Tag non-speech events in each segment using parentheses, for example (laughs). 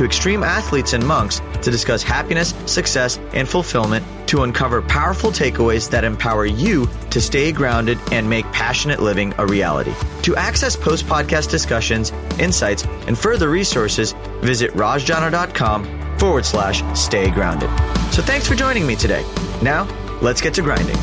to extreme athletes and monks to discuss happiness, success, and fulfillment to uncover powerful takeaways that empower you to stay grounded and make passionate living a reality. To access post podcast discussions, insights, and further resources, visit rajjana.com forward slash stay grounded. So thanks for joining me today. Now, let's get to grinding.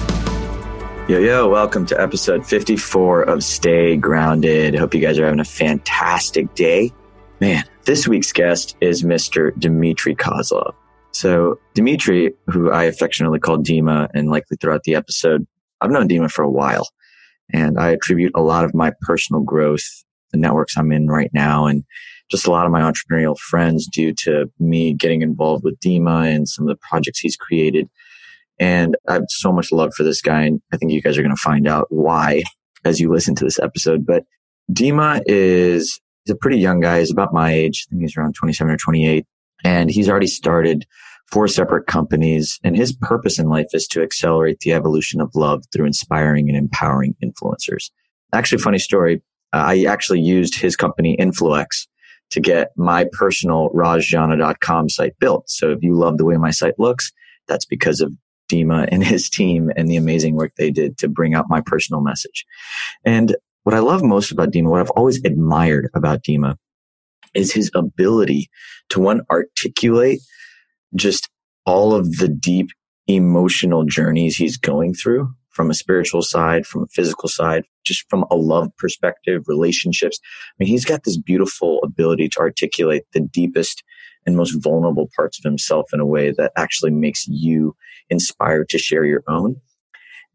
Yo, yo, welcome to episode 54 of Stay Grounded. Hope you guys are having a fantastic day. Man, this week's guest is Mr. Dmitry Kozlov. So, Dmitry, who I affectionately call Dima and likely throughout the episode, I've known Dima for a while. And I attribute a lot of my personal growth, the networks I'm in right now, and just a lot of my entrepreneurial friends due to me getting involved with Dima and some of the projects he's created. And I have so much love for this guy. And I think you guys are going to find out why as you listen to this episode. But Dima is he's a pretty young guy. He's about my age. I think he's around 27 or 28. And he's already started four separate companies. And his purpose in life is to accelerate the evolution of love through inspiring and empowering influencers. Actually, funny story. Uh, I actually used his company, Influex, to get my personal rajjana.com site built. So if you love the way my site looks, that's because of Dima and his team and the amazing work they did to bring out my personal message. And what I love most about Dima, what I've always admired about Dima is his ability to one articulate just all of the deep emotional journeys he's going through from a spiritual side, from a physical side, just from a love perspective, relationships. I mean, he's got this beautiful ability to articulate the deepest and most vulnerable parts of himself in a way that actually makes you inspired to share your own.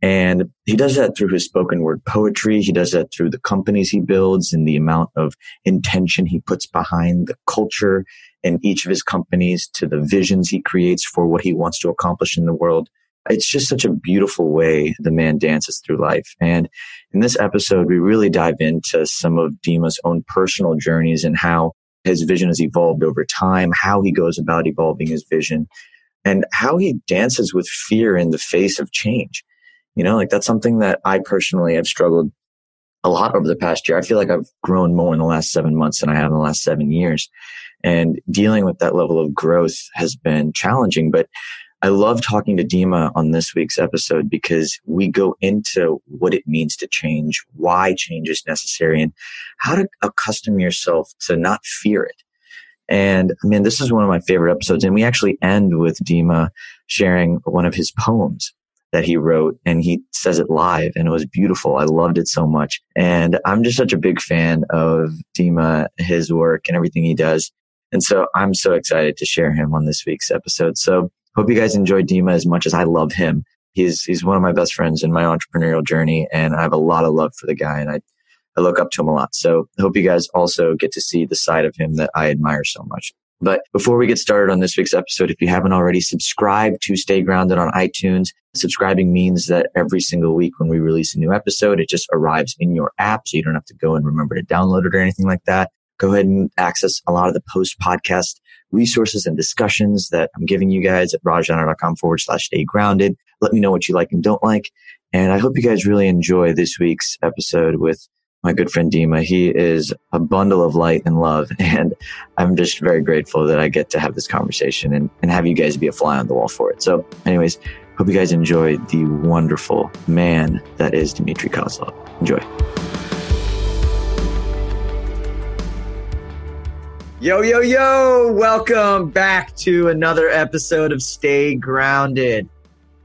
And he does that through his spoken word poetry. He does that through the companies he builds and the amount of intention he puts behind the culture in each of his companies to the visions he creates for what he wants to accomplish in the world. It's just such a beautiful way the man dances through life. And in this episode, we really dive into some of Dima's own personal journeys and how his vision has evolved over time, how he goes about evolving his vision, and how he dances with fear in the face of change. You know, like that's something that I personally have struggled a lot over the past year. I feel like I've grown more in the last seven months than I have in the last seven years. And dealing with that level of growth has been challenging, but I love talking to Dima on this week's episode because we go into what it means to change, why change is necessary, and how to accustom yourself to not fear it. And I mean, this is one of my favorite episodes. And we actually end with Dima sharing one of his poems that he wrote and he says it live and it was beautiful. I loved it so much. And I'm just such a big fan of Dima, his work and everything he does. And so I'm so excited to share him on this week's episode. So Hope you guys enjoy Dima as much as I love him. He's he's one of my best friends in my entrepreneurial journey, and I have a lot of love for the guy, and I I look up to him a lot. So hope you guys also get to see the side of him that I admire so much. But before we get started on this week's episode, if you haven't already subscribed to Stay Grounded on iTunes, subscribing means that every single week when we release a new episode, it just arrives in your app. So you don't have to go and remember to download it or anything like that. Go ahead and access a lot of the post podcast resources and discussions that I'm giving you guys at rajjana.com forward slash stay grounded. Let me know what you like and don't like. And I hope you guys really enjoy this week's episode with my good friend Dima. He is a bundle of light and love. (laughs) And I'm just very grateful that I get to have this conversation and, and have you guys be a fly on the wall for it. So anyways, hope you guys enjoy the wonderful man that is Dmitry Kozlov. Enjoy. Yo, yo, yo! Welcome back to another episode of Stay Grounded.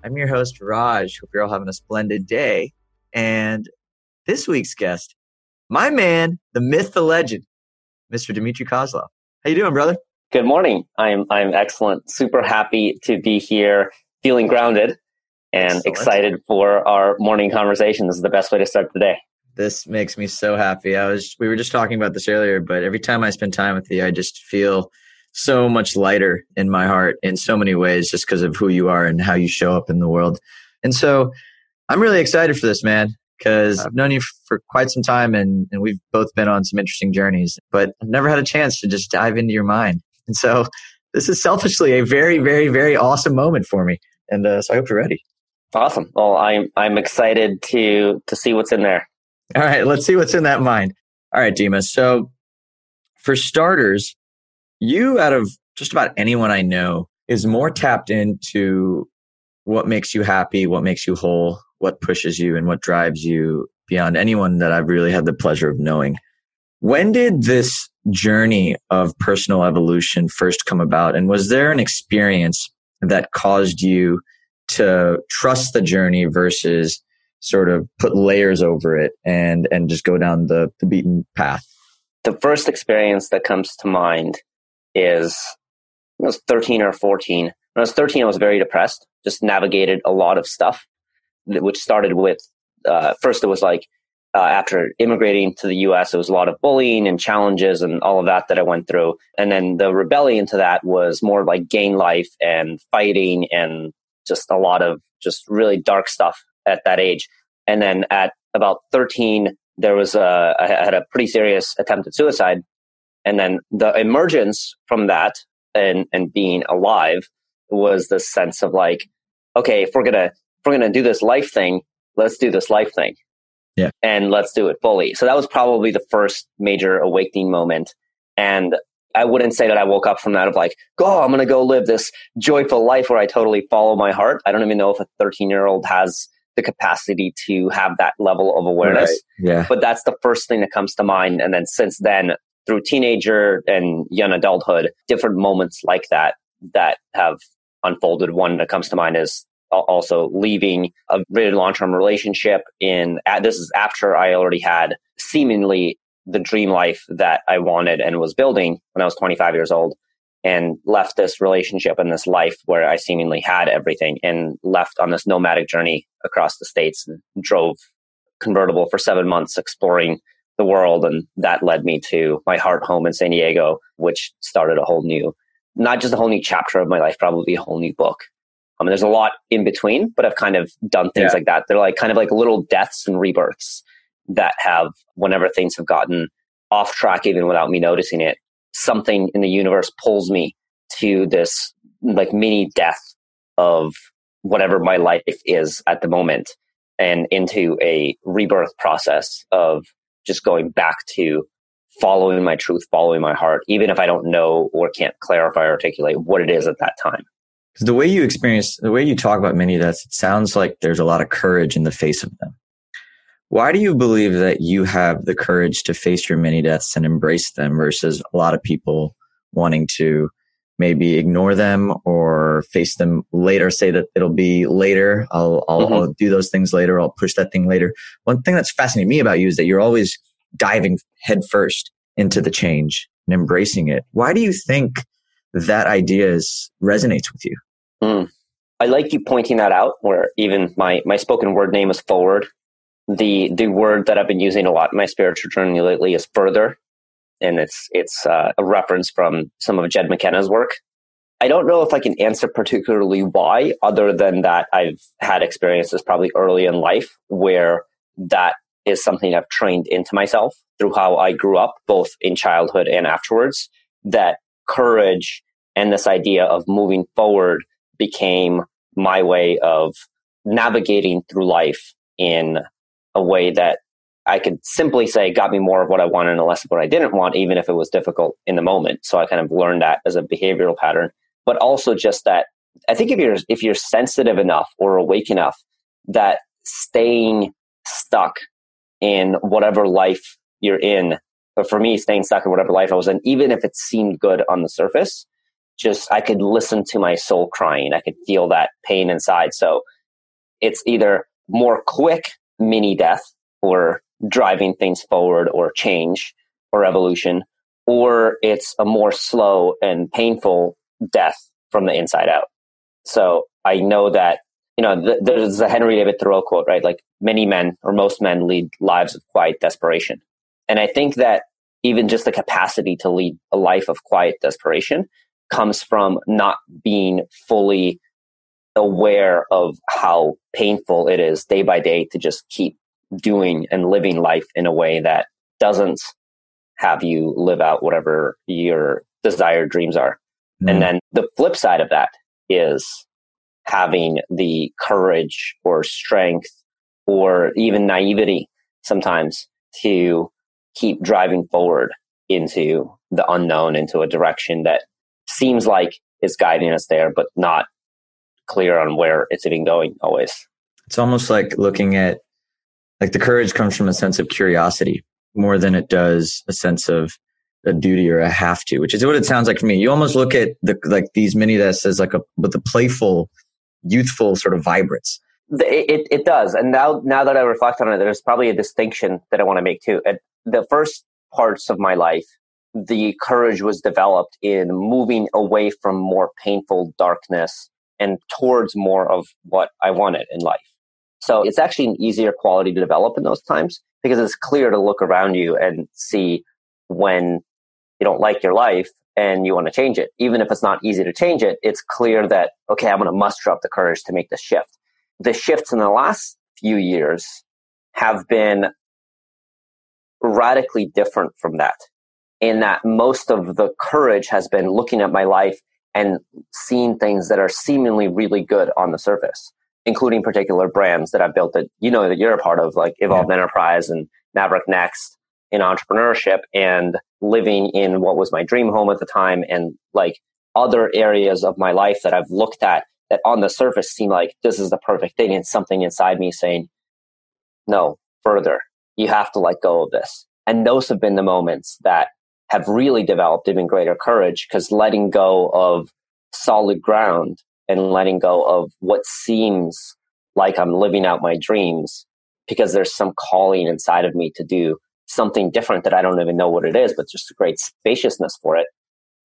I'm your host, Raj. Hope you're all having a splendid day. And this week's guest, my man, the myth, the legend, Mr. Dmitry Kozlov. How you doing, brother? Good morning. I'm I'm excellent. Super happy to be here, feeling grounded and Excellent. excited for our morning conversation. This is the best way to start the day. This makes me so happy. I was we were just talking about this earlier, but every time I spend time with you, I just feel so much lighter in my heart in so many ways just because of who you are and how you show up in the world. And so I'm really excited for this, man. Because I've known you for quite some time and, and we've both been on some interesting journeys, but I've never had a chance to just dive into your mind. And so this is selfishly a very, very, very awesome moment for me. And uh, so I hope you're ready. Awesome. Well, I'm I'm excited to to see what's in there. All right, let's see what's in that mind. All right, Dima. So for starters, you out of just about anyone I know is more tapped into what makes you happy, what makes you whole, what pushes you and what drives you beyond anyone that I've really had the pleasure of knowing. When did this journey of personal evolution first come about? And was there an experience that caused you to trust the journey versus sort of put layers over it and and just go down the, the beaten path? The first experience that comes to mind is I was 13 or 14. When I was 13, I was very depressed, just navigated a lot of stuff, which started with uh, first, it was like uh, after immigrating to the US, it was a lot of bullying and challenges and all of that that I went through. And then the rebellion to that was more like gain life and fighting and just a lot of just really dark stuff at that age. And then at about 13, there was a, I had a pretty serious attempt at suicide. And then the emergence from that and, and being alive was the sense of like, okay, if we're going to, we're going to do this life thing, let's do this life thing. Yeah. And let's do it fully. So that was probably the first major awakening moment. And I wouldn't say that I woke up from that of like, go, I'm going to go live this joyful life where I totally follow my heart. I don't even know if a 13 year old has the capacity to have that level of awareness. Right. Yeah. But that's the first thing that comes to mind. And then since then, through teenager and young adulthood, different moments like that that have unfolded. One that comes to mind is also leaving a really long-term relationship in this is after I already had seemingly the dream life that I wanted and was building when I was 25 years old and left this relationship and this life where I seemingly had everything and left on this nomadic journey across the states and drove convertible for 7 months exploring the world and that led me to my heart home in San Diego which started a whole new not just a whole new chapter of my life probably a whole new book I mean, there's a lot in between, but I've kind of done things yeah. like that. They're like kind of like little deaths and rebirths that have, whenever things have gotten off track, even without me noticing it, something in the universe pulls me to this like mini death of whatever my life is at the moment and into a rebirth process of just going back to following my truth, following my heart, even if I don't know or can't clarify or articulate what it is at that time the way you experience, the way you talk about many deaths, it sounds like there's a lot of courage in the face of them. Why do you believe that you have the courage to face your many deaths and embrace them versus a lot of people wanting to maybe ignore them or face them later, say that it'll be later. I'll, I'll, mm-hmm. I'll do those things later. I'll push that thing later. One thing that's fascinating me about you is that you're always diving headfirst into the change and embracing it. Why do you think that idea is, resonates with you? Mm. I like you pointing that out. Where even my my spoken word name is forward. The the word that I've been using a lot in my spiritual journey lately is further, and it's it's uh, a reference from some of Jed McKenna's work. I don't know if I can answer particularly why, other than that I've had experiences probably early in life where that is something I've trained into myself through how I grew up, both in childhood and afterwards. That courage and this idea of moving forward became my way of navigating through life in a way that I could simply say got me more of what I wanted and less of what I didn't want, even if it was difficult in the moment. So I kind of learned that as a behavioral pattern, but also just that I think if you're if you're sensitive enough or awake enough that staying stuck in whatever life you're in, but for me, staying stuck in whatever life I was in, even if it seemed good on the surface, just I could listen to my soul crying. I could feel that pain inside. So it's either more quick mini death or driving things forward or change or evolution, or it's a more slow and painful death from the inside out. So I know that, you know, th- there's a Henry David Thoreau quote, right? Like many men or most men lead lives of quiet desperation. And I think that even just the capacity to lead a life of quiet desperation comes from not being fully aware of how painful it is day by day to just keep doing and living life in a way that doesn't have you live out whatever your desired dreams are. Mm. And then the flip side of that is having the courage or strength or even naivety sometimes to keep driving forward into the unknown, into a direction that seems like is guiding us there, but not clear on where it's even going always. It's almost like looking at like the courage comes from a sense of curiosity more than it does a sense of a duty or a have to, which is what it sounds like for me. You almost look at the like these mini discs as like a with a playful, youthful sort of vibrance. It, it does, and now now that I reflect on it, there's probably a distinction that I want to make too. At the first parts of my life, the courage was developed in moving away from more painful darkness and towards more of what I wanted in life. So it's actually an easier quality to develop in those times because it's clear to look around you and see when you don't like your life and you want to change it. Even if it's not easy to change it, it's clear that, okay, I'm going to muster up the courage to make the shift. The shifts in the last few years have been radically different from that in that most of the courage has been looking at my life and seeing things that are seemingly really good on the surface, including particular brands that I've built that you know that you're a part of, like Evolved yeah. Enterprise and Maverick Next in entrepreneurship and living in what was my dream home at the time and like other areas of my life that I've looked at that on the surface seem like this is the perfect thing and something inside me saying, no, further, you have to let go of this. And those have been the moments that have really developed even greater courage because letting go of solid ground and letting go of what seems like I'm living out my dreams because there's some calling inside of me to do something different that I don't even know what it is, but just a great spaciousness for it.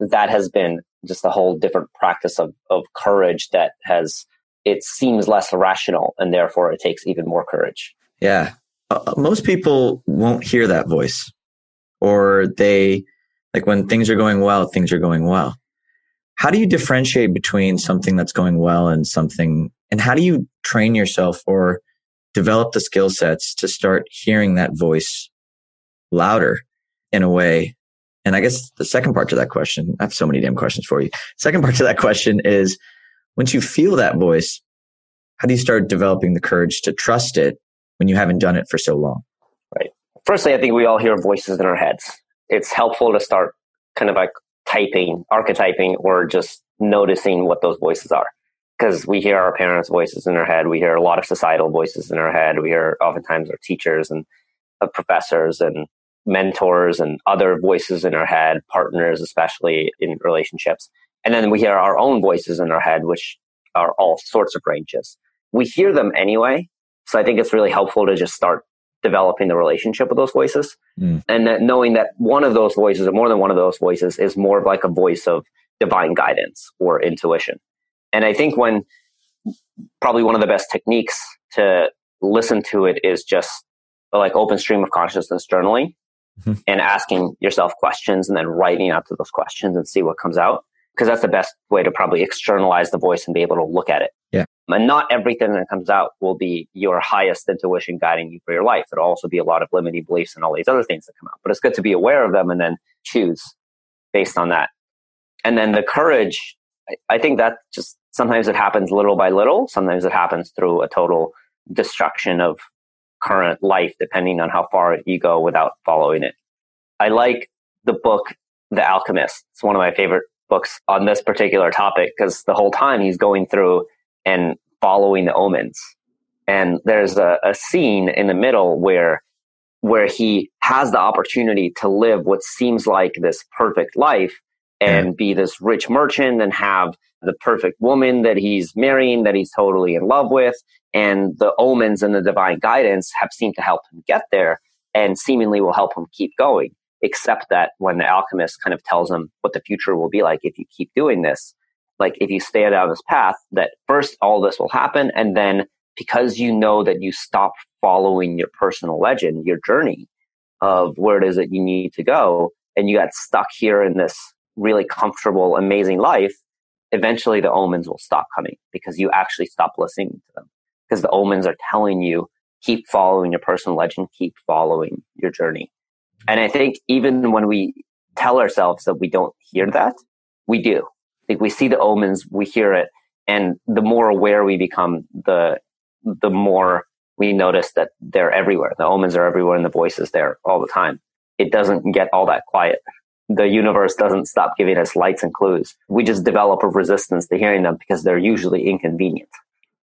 That has been just a whole different practice of, of courage that has, it seems less rational and therefore it takes even more courage. Yeah. Uh, most people won't hear that voice or they like when things are going well, things are going well. How do you differentiate between something that's going well and something, and how do you train yourself or develop the skill sets to start hearing that voice louder in a way? And I guess the second part to that question, I have so many damn questions for you. Second part to that question is once you feel that voice, how do you start developing the courage to trust it when you haven't done it for so long? Right. Firstly, I think we all hear voices in our heads it's helpful to start kind of like typing, archetyping, or just noticing what those voices are. Because we hear our parents' voices in our head, we hear a lot of societal voices in our head, we hear oftentimes our teachers and uh, professors and mentors and other voices in our head, partners, especially in relationships. And then we hear our own voices in our head, which are all sorts of ranges. We hear them anyway. So I think it's really helpful to just start developing the relationship with those voices mm. and that knowing that one of those voices or more than one of those voices is more of like a voice of divine guidance or intuition and i think when probably one of the best techniques to listen to it is just like open stream of consciousness journaling mm-hmm. and asking yourself questions and then writing out to those questions and see what comes out because that's the best way to probably externalize the voice and be able to look at it yeah and not everything that comes out will be your highest intuition guiding you for your life. It'll also be a lot of limiting beliefs and all these other things that come out. But it's good to be aware of them and then choose based on that. And then the courage, I think that just sometimes it happens little by little. Sometimes it happens through a total destruction of current life, depending on how far you go without following it. I like the book, The Alchemist. It's one of my favorite books on this particular topic because the whole time he's going through and following the omens. And there's a, a scene in the middle where where he has the opportunity to live what seems like this perfect life and be this rich merchant and have the perfect woman that he's marrying that he's totally in love with and the omens and the divine guidance have seemed to help him get there and seemingly will help him keep going except that when the alchemist kind of tells him what the future will be like if you keep doing this like if you stay down this path, that first all this will happen. And then because you know that you stop following your personal legend, your journey of where it is that you need to go, and you got stuck here in this really comfortable, amazing life, eventually the omens will stop coming because you actually stop listening to them. Because the omens are telling you keep following your personal legend, keep following your journey. And I think even when we tell ourselves that we don't hear that, we do. Like we see the omens, we hear it, and the more aware we become, the the more we notice that they're everywhere. The omens are everywhere and the voices there all the time. It doesn't get all that quiet. The universe doesn't stop giving us lights and clues. We just develop a resistance to hearing them because they're usually inconvenient.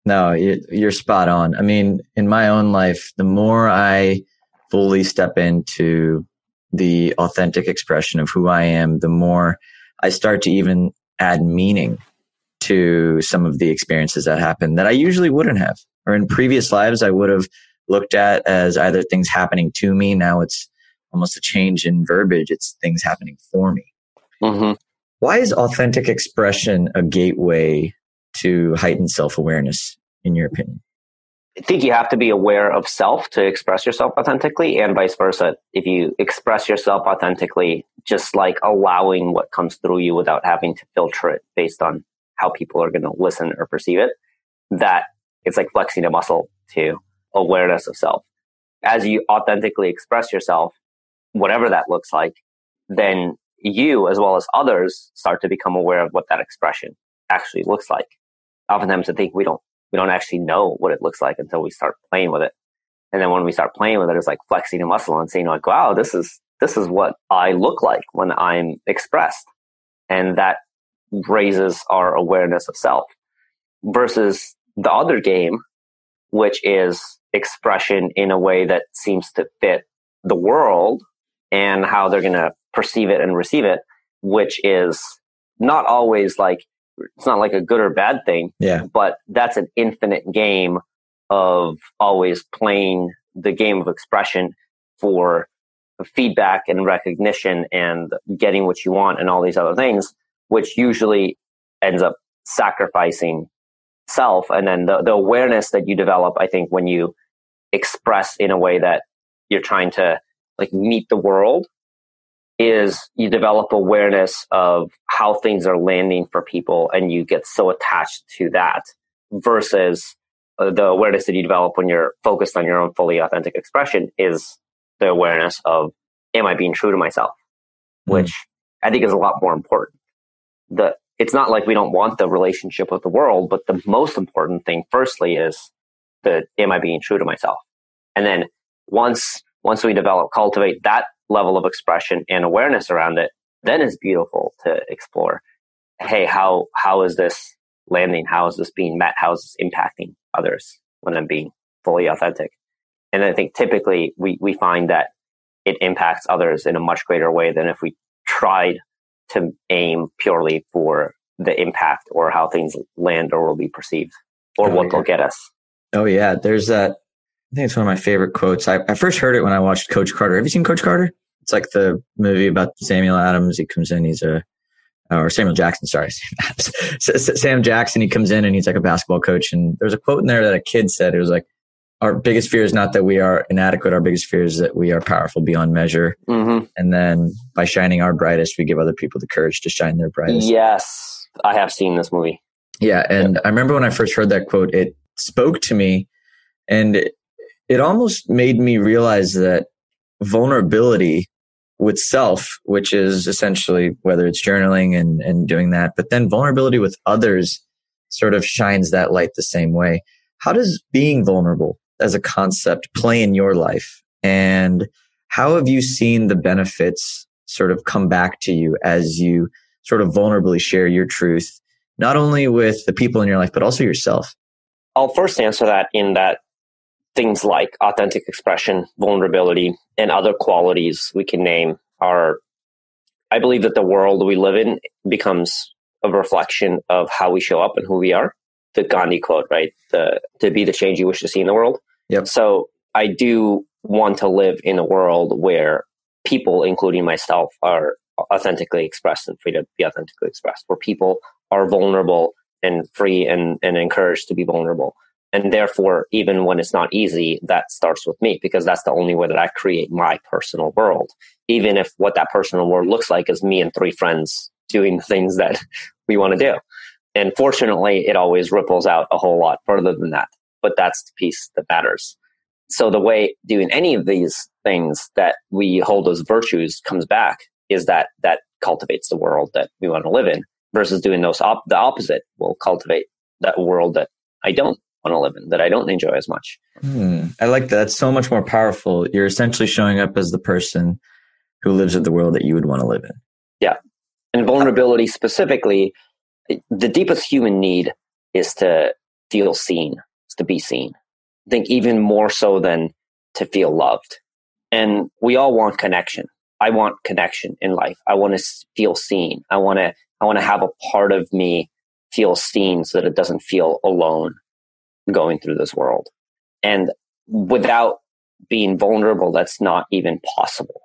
No, you're spot on. I mean, in my own life, the more I fully step into the authentic expression of who I am, the more I start to even add meaning to some of the experiences that happen that I usually wouldn't have. Or in previous lives, I would have looked at as either things happening to me. Now it's almost a change in verbiage. It's things happening for me. Mm-hmm. Why is authentic expression a gateway to heightened self awareness, in your opinion? I think you have to be aware of self to express yourself authentically, and vice versa. If you express yourself authentically, just like allowing what comes through you without having to filter it based on how people are going to listen or perceive it, that it's like flexing a muscle to awareness of self. As you authentically express yourself, whatever that looks like, then you as well as others start to become aware of what that expression actually looks like oftentimes I think we don't we don't actually know what it looks like until we start playing with it. And then when we start playing with it, it's like flexing a muscle and saying like, wow, this is this is what I look like when I'm expressed. And that raises our awareness of self versus the other game, which is expression in a way that seems to fit the world and how they're going to perceive it and receive it, which is not always like it's not like a good or bad thing. Yeah. But that's an infinite game of always playing the game of expression for feedback and recognition and getting what you want and all these other things, which usually ends up sacrificing self. And then the, the awareness that you develop, I think, when you express in a way that you're trying to like meet the world is you develop awareness of how things are landing for people and you get so attached to that versus uh, the awareness that you develop when you're focused on your own fully authentic expression is the awareness of am I being true to myself, mm. which I think is a lot more important. The it's not like we don't want the relationship with the world, but the most important thing, firstly, is the am I being true to myself, and then once once we develop cultivate that level of expression and awareness around it, then it's beautiful to explore. Hey, how how is this landing? How is this being met? How is this impacting others when I'm being fully authentic? And I think typically we, we find that it impacts others in a much greater way than if we tried to aim purely for the impact or how things land or will be perceived or oh, what yeah. they'll get us. Oh yeah, there's that I think it's one of my favorite quotes. I, I first heard it when I watched Coach Carter. Have you seen Coach Carter? It's like the movie about Samuel Adams. He comes in, he's a, or Samuel Jackson, sorry, (laughs) Sam Jackson. He comes in and he's like a basketball coach. And there's a quote in there that a kid said. It was like, our biggest fear is not that we are inadequate. Our biggest fear is that we are powerful beyond measure. Mm-hmm. And then by shining our brightest, we give other people the courage to shine their brightest. Yes, I have seen this movie. Yeah. And. I remember when I first heard that quote, it spoke to me and it almost made me realize that vulnerability with self, which is essentially whether it's journaling and, and doing that, but then vulnerability with others sort of shines that light the same way. How does being vulnerable as a concept play in your life? And how have you seen the benefits sort of come back to you as you sort of vulnerably share your truth, not only with the people in your life, but also yourself? I'll first answer that in that things like authentic expression, vulnerability, and other qualities we can name are, I believe that the world we live in becomes a reflection of how we show up and who we are. The Gandhi quote, right? The, to be the change you wish to see in the world. Yep. So I do want to live in a world where people, including myself, are authentically expressed and free to be authentically expressed, where people are vulnerable and free and, and encouraged to be vulnerable and therefore, even when it's not easy, that starts with me because that's the only way that I create my personal world. Even if what that personal world looks like is me and three friends doing things that (laughs) we want to do. And fortunately, it always ripples out a whole lot further than that. But that's the piece that matters. So the way doing any of these things that we hold as virtues comes back is that that cultivates the world that we want to live in versus doing those op- the opposite will cultivate that world that I don't to live in, that I don't enjoy as much. Hmm. I like that. That's so much more powerful. You're essentially showing up as the person who lives in the world that you would want to live in. Yeah. And vulnerability specifically, the deepest human need is to feel seen, is to be seen. I think even more so than to feel loved. And we all want connection. I want connection in life. I want to feel seen. I want to, I want to have a part of me feel seen so that it doesn't feel alone going through this world. And without being vulnerable, that's not even possible.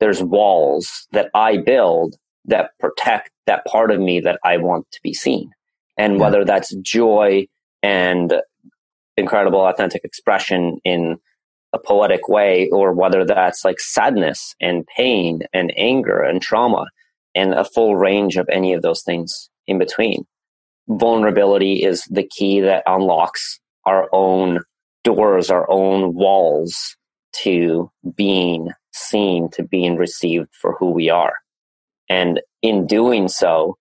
There's walls that I build that protect that part of me that I want to be seen. And yeah. whether that's joy and incredible authentic expression in a poetic way, or whether that's like sadness and pain and anger and trauma and a full range of any of those things in between. Vulnerability is the key that unlocks our own doors, our own walls to being seen, to being received for who we are. And in doing so,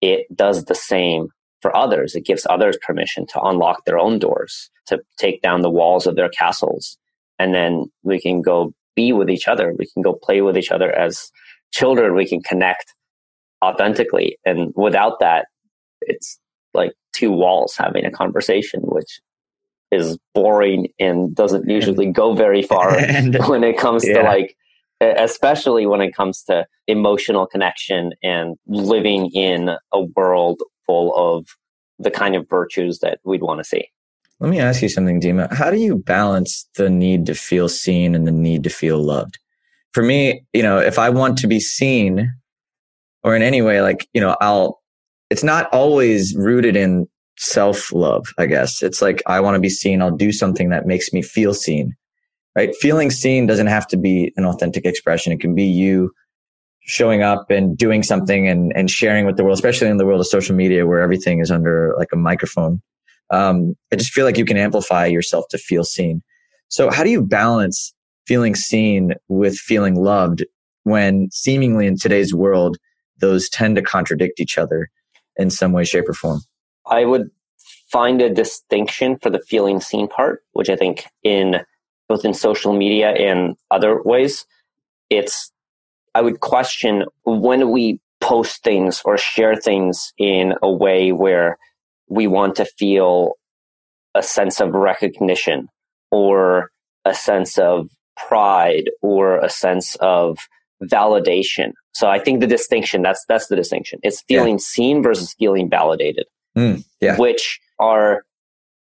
it does the same for others. It gives others permission to unlock their own doors, to take down the walls of their castles. And then we can go be with each other. We can go play with each other as children. We can connect authentically. And without that, it's like two walls having a conversation, which is boring and doesn't usually go very far (laughs) and, (laughs) when it comes yeah. to like especially when it comes to emotional connection and living in a world full of the kind of virtues that we'd want to see. Let me ask you something, Dima. How do you balance the need to feel seen and the need to feel loved? For me, you know, if I want to be seen or in any way, like, you know, I'll, it's not always rooted in self love, I guess. It's like, I want to be seen. I'll do something that makes me feel seen right? Feeling seen doesn't have to be an authentic expression. It can be you showing up and doing something and, and sharing with the world, especially in the world of social media where everything is under like a microphone. Um, I just feel like you can amplify yourself to feel seen. So how do you balance feeling seen with feeling loved when seemingly in today's world, those tend to contradict each other in some way, shape or form? I would find a distinction for the feeling seen part, which I think in both in social media and other ways, it's, I would question when we post things or share things in a way where we want to feel a sense of recognition or a sense of pride or a sense of validation. So I think the distinction, that's, that's the distinction. It's feeling yeah. seen versus feeling validated, mm, yeah. which are,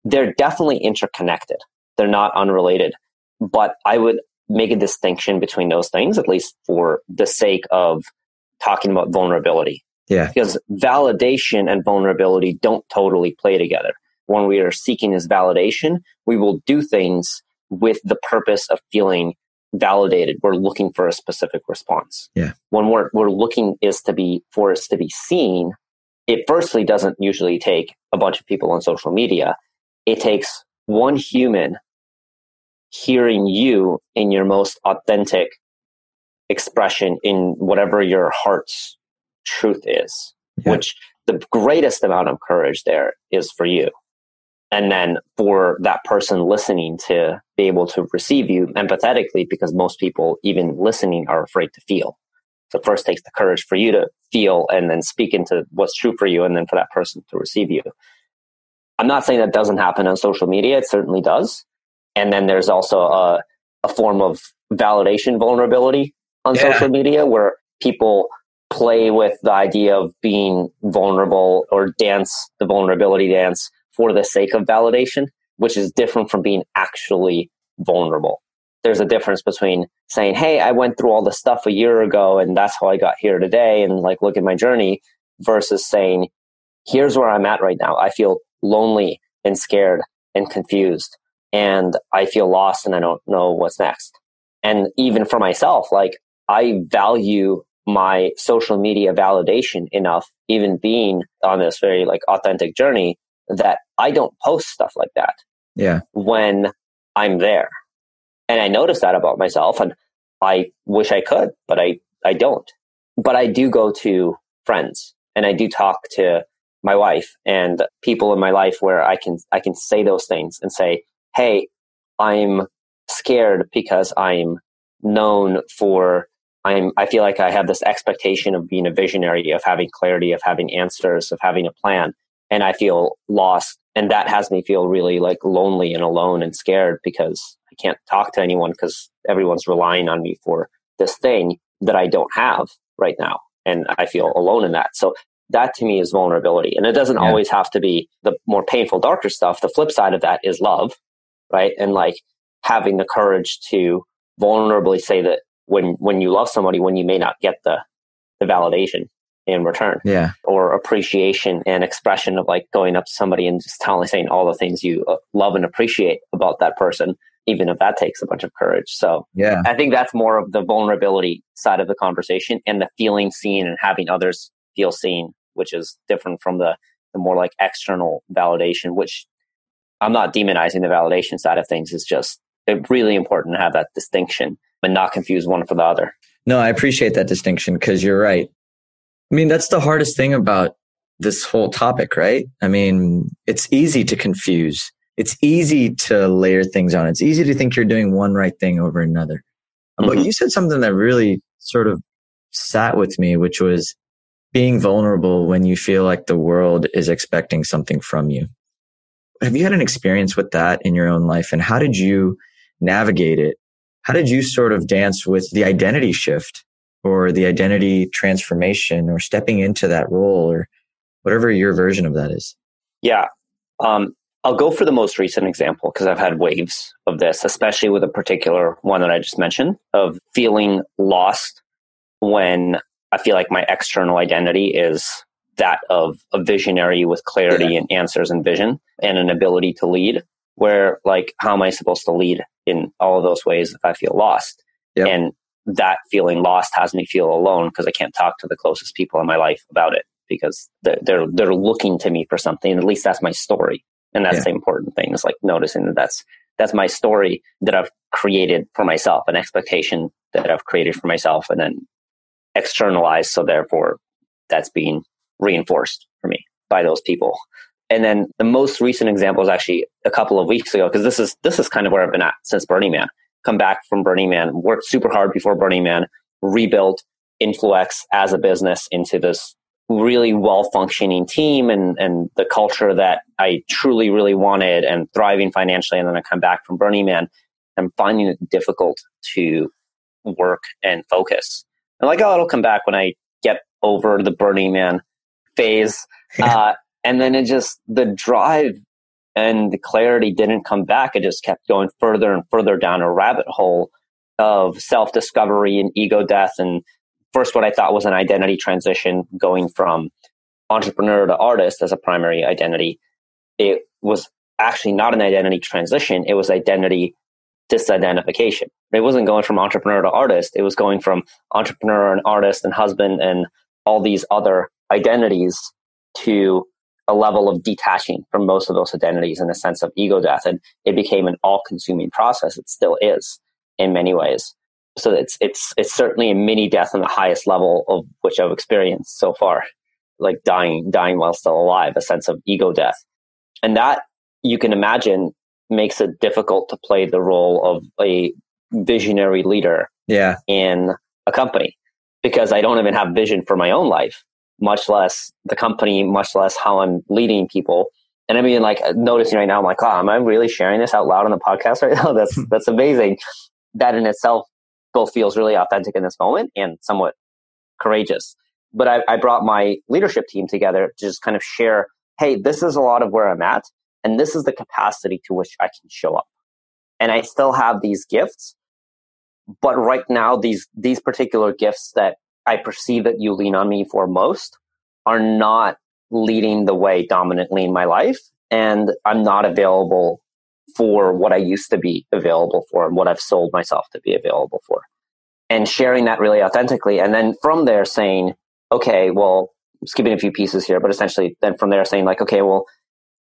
they're definitely interconnected. They're not unrelated. But I would make a distinction between those things, at least for the sake of talking about vulnerability. Yeah. Because validation and vulnerability don't totally play together. When we are seeking this validation, we will do things with the purpose of feeling validated. We're looking for a specific response. Yeah. When we're, we're looking is to be, for us to be seen, it firstly doesn't usually take a bunch of people on social media. It takes one human hearing you in your most authentic expression in whatever your heart's truth is, yeah. which the greatest amount of courage there is for you. And then for that person listening to be able to receive you empathetically, because most people, even listening, are afraid to feel. So first takes the courage for you to feel and then speak into what's true for you and then for that person to receive you. I'm not saying that doesn't happen on social media. It certainly does. And then there's also a, a form of validation vulnerability on yeah. social media where people play with the idea of being vulnerable or dance the vulnerability dance for the sake of validation, which is different from being actually vulnerable. There's a difference between saying, Hey, I went through all the stuff a year ago and that's how I got here today. And like, look at my journey versus saying, here's where I'm at right now. I feel lonely and scared and confused and I feel lost and I don't know what's next. And even for myself, like I value my social media validation enough, even being on this very like authentic journey that I don't post stuff like that. Yeah. When I'm there. And I notice that about myself and I wish I could, but I, I don't. But I do go to friends and I do talk to my wife and people in my life where I can, I can say those things and say, Hey, I'm scared because I'm known for I'm I feel like I have this expectation of being a visionary, of having clarity, of having answers, of having a plan, and I feel lost and that has me feel really like lonely and alone and scared because I can't talk to anyone because everyone's relying on me for this thing that I don't have right now and I feel alone in that. So that to me is vulnerability. And it doesn't yeah. always have to be the more painful, darker stuff. The flip side of that is love, right? And like having the courage to vulnerably say that when when you love somebody when you may not get the the validation in return. Yeah. Or appreciation and expression of like going up to somebody and just telling saying all the things you uh, love and appreciate about that person even if that takes a bunch of courage. So yeah. I think that's more of the vulnerability side of the conversation and the feeling seen and having others feel seen which is different from the the more like external validation which i'm not demonizing the validation side of things. It's just it's really important to have that distinction and not confuse one for the other. No, I appreciate that distinction because you're right. I mean, that's the hardest thing about this whole topic, right? I mean, it's easy to confuse. It's easy to layer things on. It's easy to think you're doing one right thing over another. Mm-hmm. But you said something that really sort of sat with me, which was being vulnerable when you feel like the world is expecting something from you. Have you had an experience with that in your own life? And how did you navigate it how did you sort of dance with the identity shift or the identity transformation or stepping into that role or whatever your version of that is? Yeah. Um, I'll go for the most recent example because I've had waves of this, especially with a particular one that I just mentioned of feeling lost when I feel like my external identity is that of a visionary with clarity yeah. and answers and vision and an ability to lead where like how am i supposed to lead in all of those ways if i feel lost yep. and that feeling lost has me feel alone because i can't talk to the closest people in my life about it because they're they're, they're looking to me for something at least that's my story and that's yeah. the important thing is like noticing that that's that's my story that i've created for myself an expectation that i've created for myself and then externalized so therefore that's being reinforced for me by those people and then the most recent example is actually a couple of weeks ago because this is this is kind of where I've been at since Burning Man. Come back from Burning Man, worked super hard before Burning Man, rebuilt Influex as a business into this really well functioning team and and the culture that I truly really wanted and thriving financially. And then I come back from Burning Man, I'm finding it difficult to work and focus. And like, oh, it'll come back when I get over the Burning Man phase. (laughs) Uh, and then it just, the drive and the clarity didn't come back. It just kept going further and further down a rabbit hole of self discovery and ego death. And first, what I thought was an identity transition going from entrepreneur to artist as a primary identity. It was actually not an identity transition, it was identity disidentification. It wasn't going from entrepreneur to artist, it was going from entrepreneur and artist and husband and all these other identities to a level of detaching from most of those identities in a sense of ego death. And it became an all consuming process. It still is in many ways. So it's, it's, it's certainly a mini death on the highest level of which I've experienced so far, like dying, dying while still alive, a sense of ego death. And that you can imagine makes it difficult to play the role of a visionary leader yeah. in a company because I don't even have vision for my own life much less the company, much less how I'm leading people. And I mean, like uh, noticing right now, I'm like, oh, am I really sharing this out loud on the podcast right now? (laughs) That's hmm. that's amazing. That in itself both feels really authentic in this moment and somewhat courageous. But I, I brought my leadership team together to just kind of share, hey, this is a lot of where I'm at, and this is the capacity to which I can show up. And I still have these gifts, but right now, these these particular gifts that I perceive that you lean on me for most are not leading the way dominantly in my life. And I'm not available for what I used to be available for and what I've sold myself to be available for. And sharing that really authentically. And then from there saying, okay, well, skipping a few pieces here, but essentially then from there saying like, okay, well,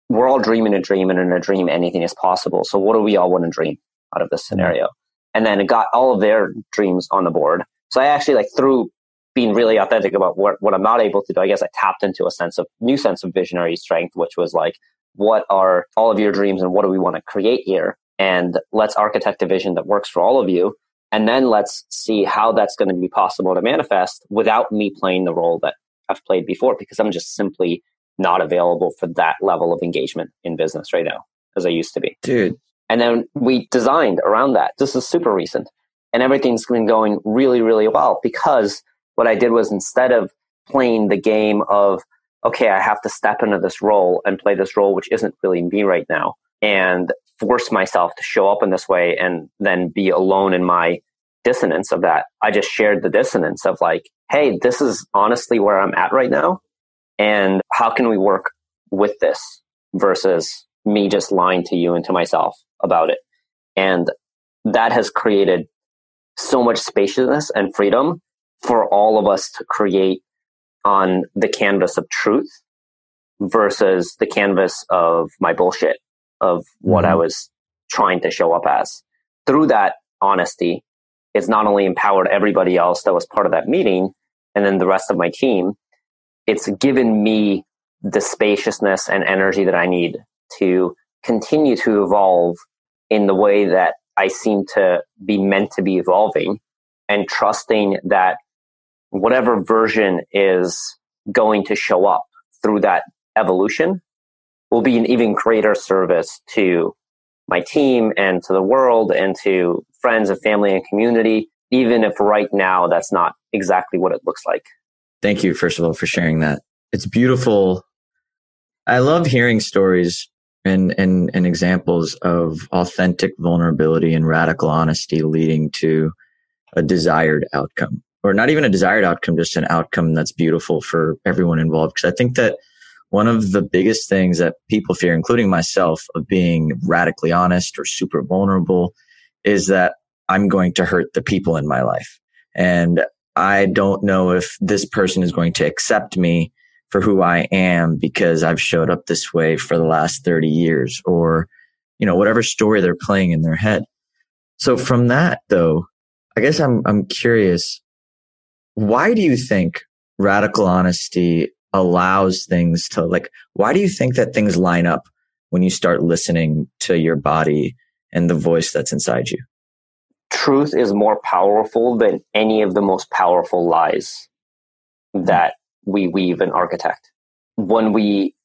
we're all dreaming a dream and in a dream anything is possible. So what do we all want to dream out of this mm-hmm. scenario? And then it got all of their dreams on the board. So I actually like through being really authentic about what, what I'm not able to do, I guess I tapped into a sense of new sense of visionary strength, which was like, what are all of your dreams and what do we want to create here? And let's architect a vision that works for all of you. And then let's see how that's going to be possible to manifest without me playing the role that I've played before, because I'm just simply not available for that level of engagement in business right now as I used to be. Dude. And then we designed around that. This is super recent. And everything's been going really, really well because what I did was instead of playing the game of, okay, I have to step into this role and play this role, which isn't really me right now, and force myself to show up in this way and then be alone in my dissonance of that. I just shared the dissonance of like, hey, this is honestly where I'm at right now. And how can we work with this versus me just lying to you and to myself about it? And that has created so much spaciousness and freedom for all of us to create on the canvas of truth versus the canvas of my bullshit of what mm-hmm. I was trying to show up as. Through that honesty, it's not only empowered everybody else that was part of that meeting and then the rest of my team, it's given me the spaciousness and energy that I need to continue to evolve in the way that I seem to be meant to be evolving and trusting that whatever version is going to show up through that evolution will be an even greater service to my team and to the world and to friends and family and community, even if right now that's not exactly what it looks like. Thank you, first of all, for sharing that. It's beautiful. I love hearing stories and, and, and examples of authentic vulnerability and radical honesty leading to a desired outcome or not even a desired outcome, just an outcome that's beautiful for everyone involved. Cause I think that one of the biggest things that people fear, including myself, of being radically honest or super vulnerable is that I'm going to hurt the people in my life. And I don't know if this person is going to accept me for who I am because I've showed up this way for the last 30 years or, you know, whatever story they're playing in their head. So from that though, I guess I'm, I'm curious. Why do you think radical honesty allows things to like, why do you think that things line up when you start listening to your body and the voice that's inside you? Truth is more powerful than any of the most powerful lies hmm. that we weave and architect. When we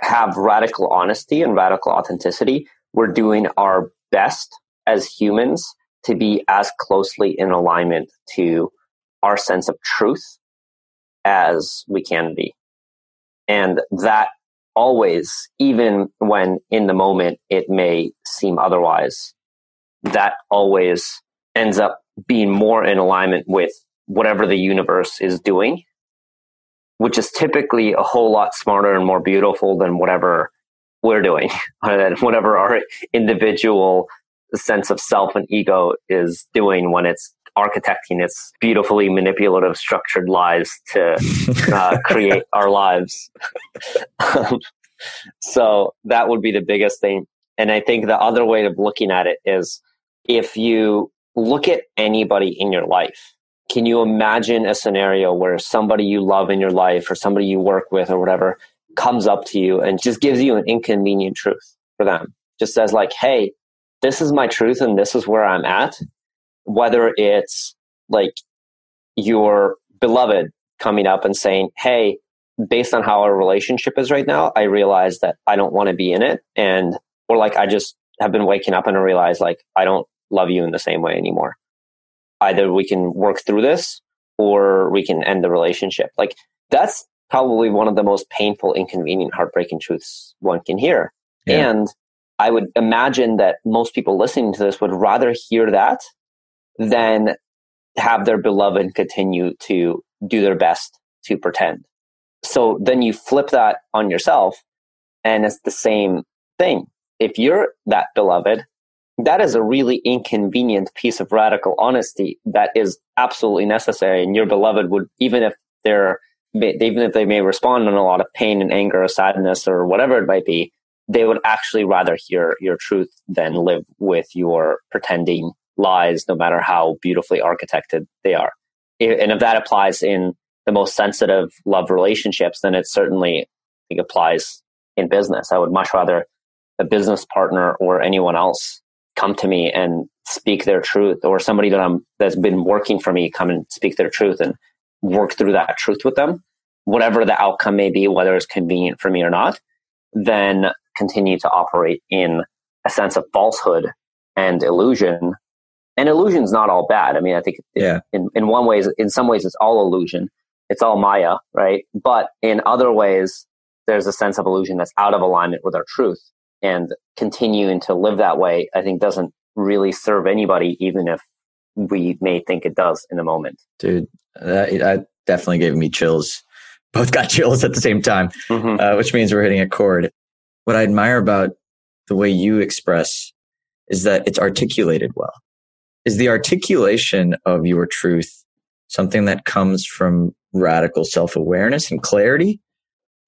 have radical honesty and radical authenticity, we're doing our best as humans to be as closely in alignment to our sense of truth as we can be. And that always, even when in the moment it may seem otherwise, that always ends up being more in alignment with whatever the universe is doing, which is typically a whole lot smarter and more beautiful than whatever we're doing, (laughs) whatever our individual sense of self and ego is doing when it's architecting its beautifully manipulative structured lies to uh, (laughs) create our lives. um, (laughs) so that would be the biggest thing. And I think the other way of looking at it is if you look at anybody in your life, can you imagine a scenario where somebody you love in your life or somebody you work with or whatever comes up to you and just gives you an inconvenient truth for them? Just says like, hey, this is my truth and this is where I'm at whether it's like your beloved coming up and saying, Hey, based on how our relationship is right now, I realize that I don't want to be in it. And, or like, I just have been waking up and I realize like, I don't love you in the same way anymore. Either we can work through this or we can end the relationship. Like, that's probably one of the most painful, inconvenient, heartbreaking truths one can hear. Yeah. And I would imagine that most people listening to this would rather hear that then have their beloved continue to do their best to pretend. So then you flip that on yourself and it's the same thing. If you're that beloved, that is a really inconvenient piece of radical honesty that is absolutely necessary. And your beloved would, even if they're, even if they may respond in a lot of pain and anger or sadness or whatever it might be, they would actually rather hear your truth than live with your pretending lies, no matter how beautifully architected they are. And if that applies in the most sensitive love relationships, then it certainly I think applies in business. I would much rather a business partner or anyone else come to me and speak their truth or somebody that I'm that's been working for me come and speak their truth and work through that truth with them, whatever the outcome may be, whether it's convenient for me or not, then continue to operate in a sense of falsehood and illusion. And illusion is not all bad. I mean, I think yeah. in, in one ways, in some ways, it's all illusion. It's all Maya, right? But in other ways, there's a sense of illusion that's out of alignment with our truth. And continuing to live that way, I think doesn't really serve anybody, even if we may think it does in the moment. Dude, that, that definitely gave me chills. Both got (laughs) chills at the same time, mm-hmm. uh, which means we're hitting a chord. What I admire about the way you express is that it's articulated well. Is the articulation of your truth something that comes from radical self awareness and clarity?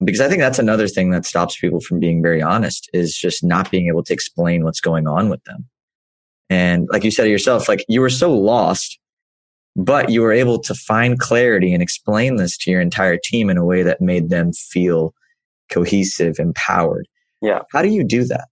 Because I think that's another thing that stops people from being very honest is just not being able to explain what's going on with them. And like you said yourself, like you were so lost, but you were able to find clarity and explain this to your entire team in a way that made them feel cohesive, empowered. Yeah. How do you do that?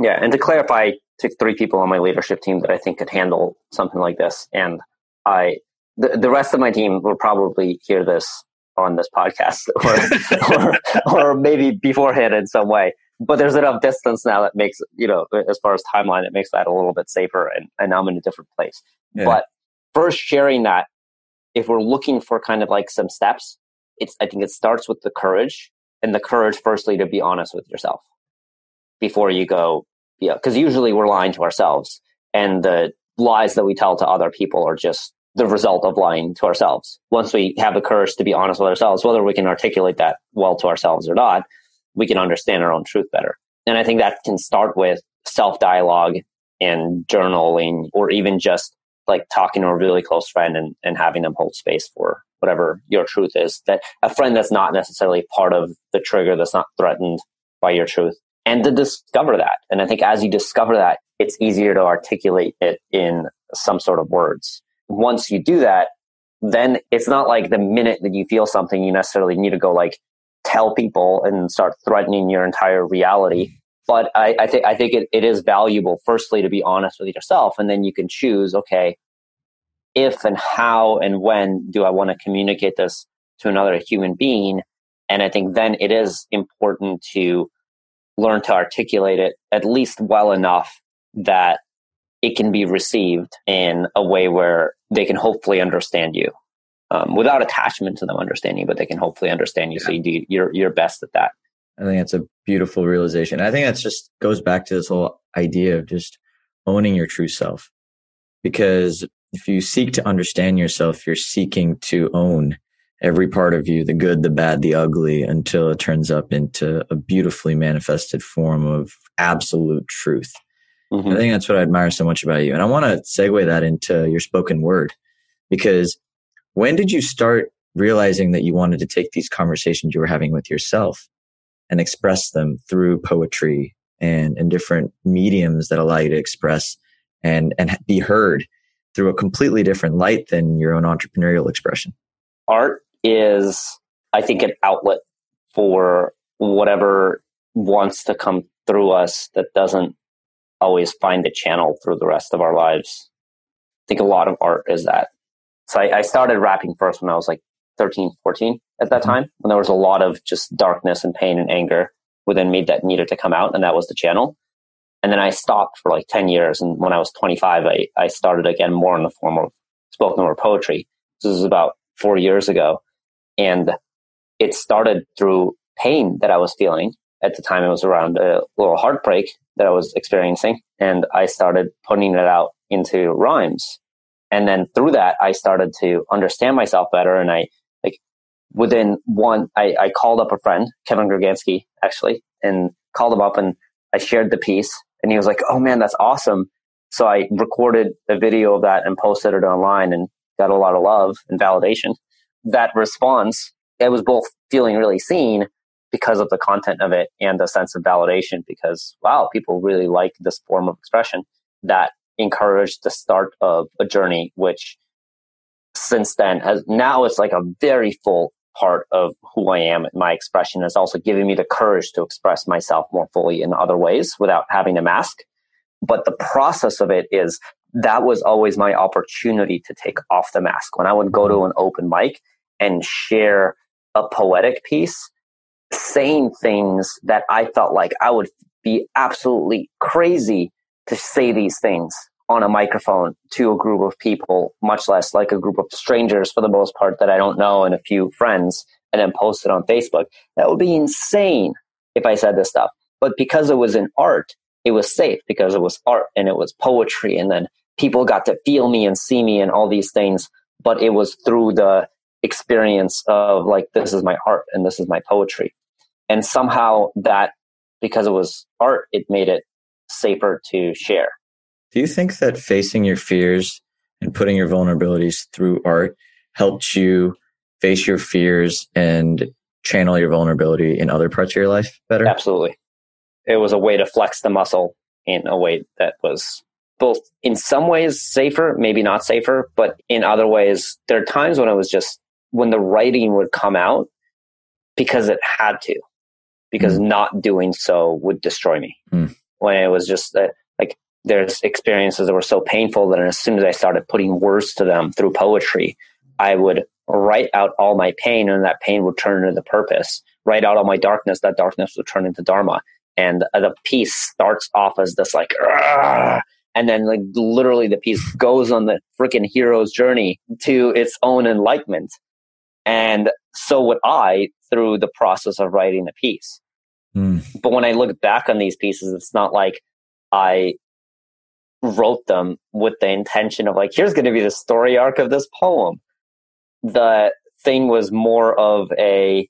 Yeah. And to clarify, Took three people on my leadership team that I think could handle something like this. And I, the, the rest of my team will probably hear this on this podcast (laughs) or, (laughs) or, or maybe beforehand in some way but there's enough distance now that makes you know as far as timeline it makes that a little bit safer and, and i'm in a different place yeah. but first sharing that if we're looking for kind of like some steps it's i think it starts with the courage and the courage firstly to be honest with yourself before you go yeah because usually we're lying to ourselves and the lies that we tell to other people are just the result of lying to ourselves once we have the courage to be honest with ourselves whether we can articulate that well to ourselves or not we can understand our own truth better. And I think that can start with self dialogue and journaling, or even just like talking to a really close friend and, and having them hold space for whatever your truth is. That a friend that's not necessarily part of the trigger, that's not threatened by your truth, and to discover that. And I think as you discover that, it's easier to articulate it in some sort of words. Once you do that, then it's not like the minute that you feel something, you necessarily need to go like, tell people and start threatening your entire reality. But I, I think I think it, it is valuable, firstly, to be honest with yourself, and then you can choose, okay, if and how and when do I want to communicate this to another human being? And I think then it is important to learn to articulate it at least well enough that it can be received in a way where they can hopefully understand you um, without attachment to them understanding, but they can hopefully understand you. Yeah. So you do your your best at that. I think that's a beautiful realization. I think that's just goes back to this whole idea of just owning your true self. Because if you seek to understand yourself, you're seeking to own every part of you, the good, the bad, the ugly, until it turns up into a beautifully manifested form of absolute truth. Mm-hmm. I think that's what I admire so much about you. And I want to segue that into your spoken word because when did you start realizing that you wanted to take these conversations you were having with yourself and express them through poetry and, and different mediums that allow you to express and, and be heard through a completely different light than your own entrepreneurial expression? Art is, I think, an outlet for whatever wants to come through us that doesn't always find a channel through the rest of our lives. I think a lot of art is that. So I, I, started rapping first when I was like 13, 14 at that mm-hmm. time, when there was a lot of just darkness and pain and anger within me that needed to come out. And that was the channel. And then I stopped for like 10 years. And when I was 25, I, I started again more in the form of spoken word poetry. This was about four years ago. And it started through pain that I was feeling. At the time, it was around a little heartbreak that I was experiencing. And I started putting it out into rhymes. And then through that, I started to understand myself better. And I, like, within one, I, I called up a friend, Kevin Grogansky, actually, and called him up and I shared the piece. And he was like, oh man, that's awesome. So I recorded a video of that and posted it online and got a lot of love and validation. That response, it was both feeling really seen, because of the content of it and the sense of validation because wow people really like this form of expression that encouraged the start of a journey which since then has now it's like a very full part of who I am. My expression is also giving me the courage to express myself more fully in other ways without having a mask. But the process of it is that was always my opportunity to take off the mask. When I would go to an open mic and share a poetic piece, saying things that I felt like I would be absolutely crazy to say these things on a microphone to a group of people, much less like a group of strangers for the most part that I don't know and a few friends, and then post it on Facebook. That would be insane if I said this stuff. But because it was in art, it was safe because it was art and it was poetry. And then people got to feel me and see me and all these things. But it was through the experience of like, this is my art and this is my poetry. And somehow that, because it was art, it made it safer to share. Do you think that facing your fears and putting your vulnerabilities through art helped you face your fears and channel your vulnerability in other parts of your life better? Absolutely. It was a way to flex the muscle in a way that was both in some ways safer, maybe not safer, but in other ways, there are times when it was just when the writing would come out because it had to, because mm. not doing so would destroy me. Mm. When it was just that like, there's experiences that were so painful that as soon as I started putting words to them through poetry, I would write out all my pain and that pain would turn into the purpose. Write out all my darkness, that darkness would turn into Dharma. And the piece starts off as this like, and then like literally the piece goes on the freaking hero's journey to its own enlightenment. And so would I through the process of writing the piece. Mm. But when I look back on these pieces, it's not like I wrote them with the intention of like, here's going to be the story arc of this poem. The thing was more of a,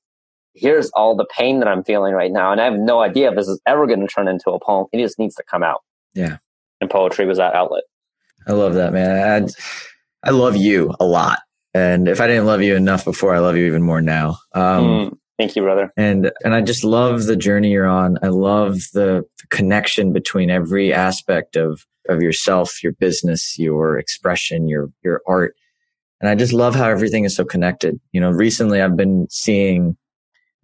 here's all the pain that I'm feeling right now. And I have no idea if this is ever going to turn into a poem. It just needs to come out. Yeah. And poetry was that outlet. I love that, man. I, I love you a lot. And if I didn't love you enough before, I love you even more now. Um, mm, thank you, brother. And and I just love the journey you're on. I love the, the connection between every aspect of of yourself, your business, your expression, your, your art. And I just love how everything is so connected. You know, recently I've been seeing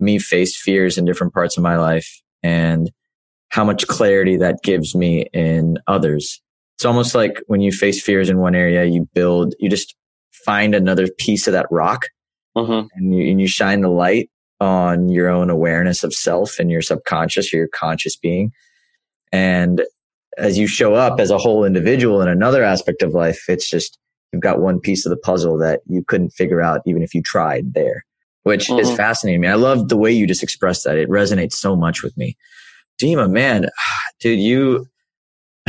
me face fears in different parts of my life and how much clarity that gives me in others. It's almost like when you face fears in one area, you build, you just find another piece of that rock mm-hmm. and, you, and you shine the light on your own awareness of self and your subconscious or your conscious being. And as you show up as a whole individual in another aspect of life, it's just you've got one piece of the puzzle that you couldn't figure out even if you tried there, which mm-hmm. is fascinating. Me, I love the way you just expressed that. It resonates so much with me. Dima, man, (sighs) dude, you, (laughs)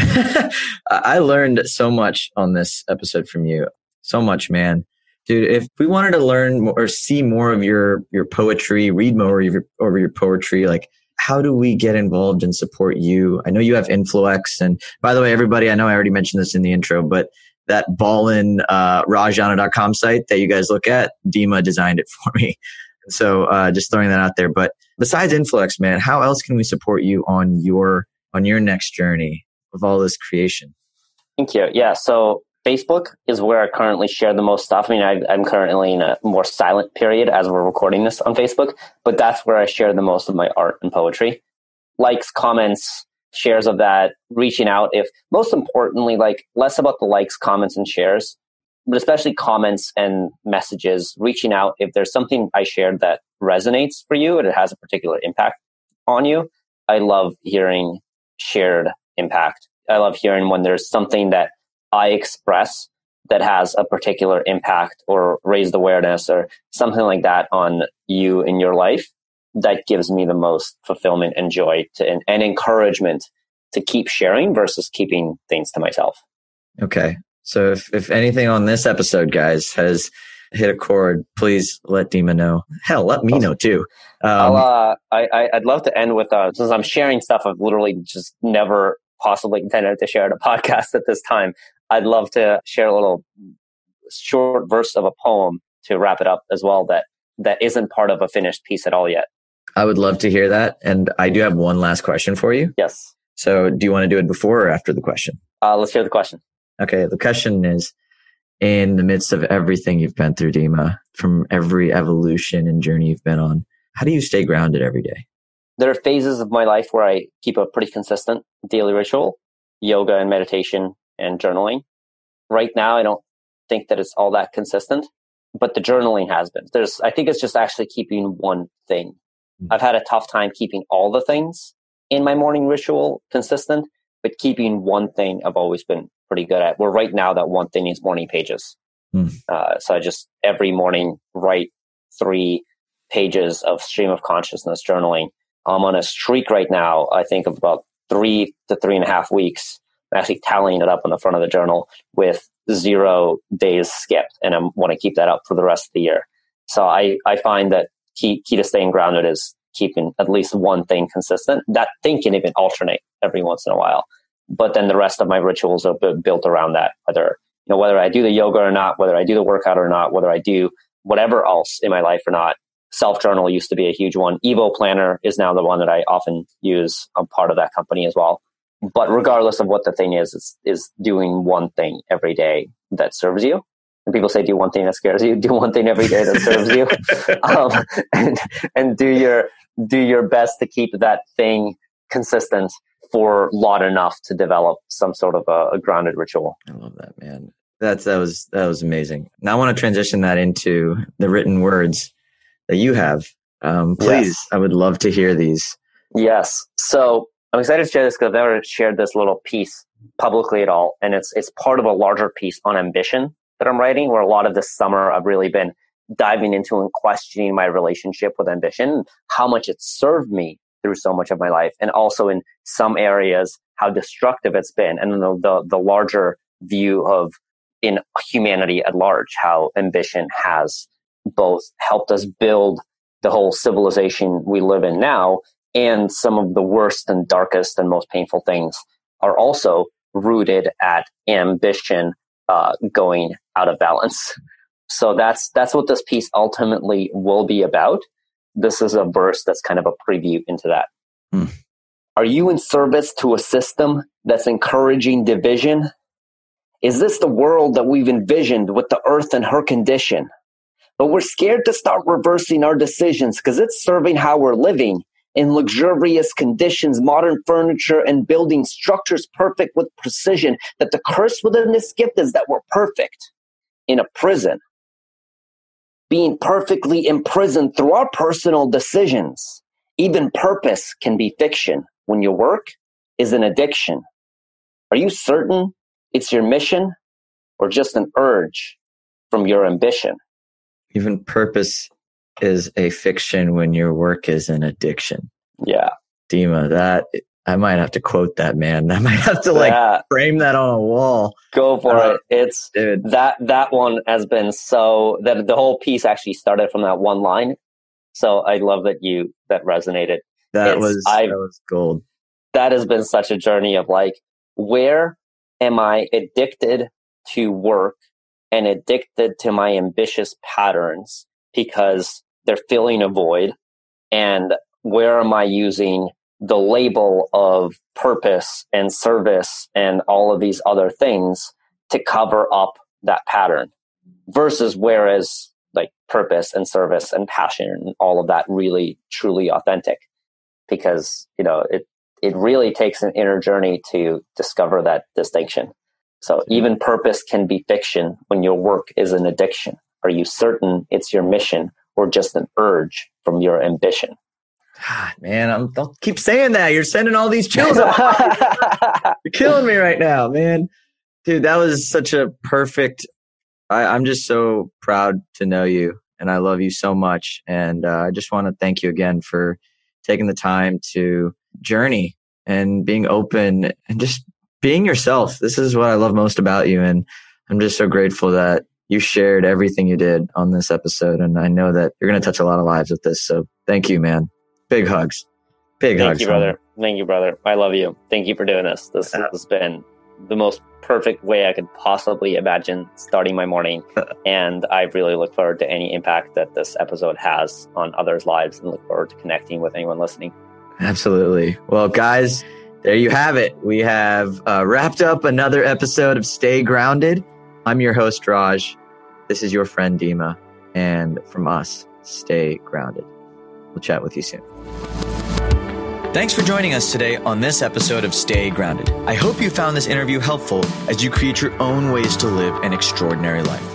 I learned so much on this episode from you. So much, man. Dude, if we wanted to learn more, or see more of your, your poetry, read more of your, over your poetry, like how do we get involved and support you? I know you have Influex. And by the way, everybody, I know I already mentioned this in the intro, but that ballin uh, rajjana.com site that you guys look at, Dima designed it (laughs) for me. So uh, just throwing that out there. But besides Influex, man, how else can we support you on your on your next journey of all this creation? Thank you. Yeah. So Facebook is where I currently share the most stuff. I mean, I, am currently in a more silent period as we're recording this on Facebook, but that's where I share the most of my art and poetry. Likes, comments, shares of that, reaching out. If most importantly, like less about the likes, comments, and shares, but especially comments and messages, reaching out. If there's something I shared that resonates for you and it has a particular impact on you, I love hearing shared impact. I love hearing when there's something that I express that has a particular impact or raised awareness or something like that on you in your life, that gives me the most fulfillment and joy to, and, and encouragement to keep sharing versus keeping things to myself. Okay. So if, if anything on this episode, guys, has hit a chord, please let Dima know. Hell, let me know too. Um, uh, I, I'd love to end with, uh, since I'm sharing stuff I've literally just never possibly intended to share at a (laughs) podcast at this time. I'd love to share a little short verse of a poem to wrap it up as well that that isn't part of a finished piece at all yet. I would love to hear that. And I do have one last question for you. Yes. So do you want to do it before or after the question? Uh, let's hear the question. Okay. The question is in the midst of everything you've been through, Dima, from every evolution and journey you've been on, how do you stay grounded every day? There are phases of my life where I keep a pretty consistent daily ritual, yoga and meditation and journaling. Right now, I don't think that it's all that consistent, but the journaling has been. There's, I think it's just actually keeping one thing. Mm-hmm. I've had a tough time keeping all the things in my morning ritual consistent, but keeping one thing I've always been pretty good at. Well, right now that one thing is morning pages. Mm. Uh, so I just every morning write three pages of stream of consciousness journaling. I'm on a streak right now. I think of about three to three and a half weeks. I'm actually tallying it up on the front of the journal with zero days skipped, and I want to keep that up for the rest of the year. So I I find that key key to staying grounded is keeping at least one thing consistent. That thing can even alternate every once in a while. But then the rest of my rituals are built around that, whether, you know, whether I do the yoga or not, whether I do the workout or not, whether I do whatever else in my life or not. Self journal used to be a huge one. Evo Planner is now the one that I often use. I'm part of that company as well. But regardless of what the thing is, is, is doing one thing every day that serves you. And people say, do one thing that scares you, (laughs) do one thing every day that serves you. (laughs) um, and, and do your, do your best to keep that thing consistent for long enough to develop some sort of a, a, grounded ritual. I love that, man. That's that was that was amazing. Now I want to transition that into the written words that you have. Um, please, yes. I would love to hear these. Yes. So I'm excited to share this because I've never shared this little piece publicly at all, and it's it's part of a larger piece on ambition that I'm writing. Where a lot of this summer I've really been diving into and questioning my relationship with ambition, how much it served me through so much of my life, and also in some areas how destructive it's been, and the the, the larger view of in humanity at large, how ambition has both helped us build the whole civilization we live in now, and some of the worst and darkest and most painful things are also rooted at ambition uh, going out of balance. So that's that's what this piece ultimately will be about. This is a verse that's kind of a preview into that. Hmm. Are you in service to a system that's encouraging division? Is this the world that we've envisioned with the earth and her condition? But we're scared to start reversing our decisions because it's serving how we're living in luxurious conditions, modern furniture and building structures perfect with precision. That the curse within this gift is that we're perfect in a prison being perfectly imprisoned through our personal decisions. Even purpose can be fiction when your work is an addiction. Are you certain it's your mission or just an urge from your ambition? Even purpose is a fiction when your work is an addiction. Yeah. Dima, that I might have to quote that man. (laughs) I might have to like yeah. frame that on a wall. Go for uh, it. It's dude. that that one has been so that the whole piece actually started from that one line. So I love that you that resonated. That it's, was I've, that was gold. That has been such a journey of like where am I addicted to work and addicted to my ambitious patterns because they're filling a void and where am I using the label of purpose and service and all of these other things to cover up that pattern versus whereas like purpose and service and passion and all of that really truly authentic? Because you know it it really takes an inner journey to discover that distinction. So even purpose can be fiction when your work is an addiction. Are you certain it's your mission or just an urge from your ambition God, man, I'm, don't keep saying that. You're sending all these chills. (laughs) You're killing me right now, man. Dude, that was such a perfect. I, I'm just so proud to know you, and I love you so much. And uh, I just want to thank you again for taking the time to journey and being open and just being yourself. This is what I love most about you, and I'm just so grateful that you shared everything you did on this episode. And I know that you're going to touch a lot of lives with this. So thank you, man. Big hugs. Big Thank hugs. you, brother. Thank you, brother. I love you. Thank you for doing this. This has been the most perfect way I could possibly imagine starting my morning. (laughs) and I really look forward to any impact that this episode has on others' lives and look forward to connecting with anyone listening. Absolutely. Well, guys, there you have it. We have uh, wrapped up another episode of Stay Grounded. I'm your host, Raj. This is your friend, Dima. And from us, stay grounded. We'll chat with you soon. Thanks for joining us today on this episode of Stay Grounded. I hope you found this interview helpful as you create your own ways to live an extraordinary life.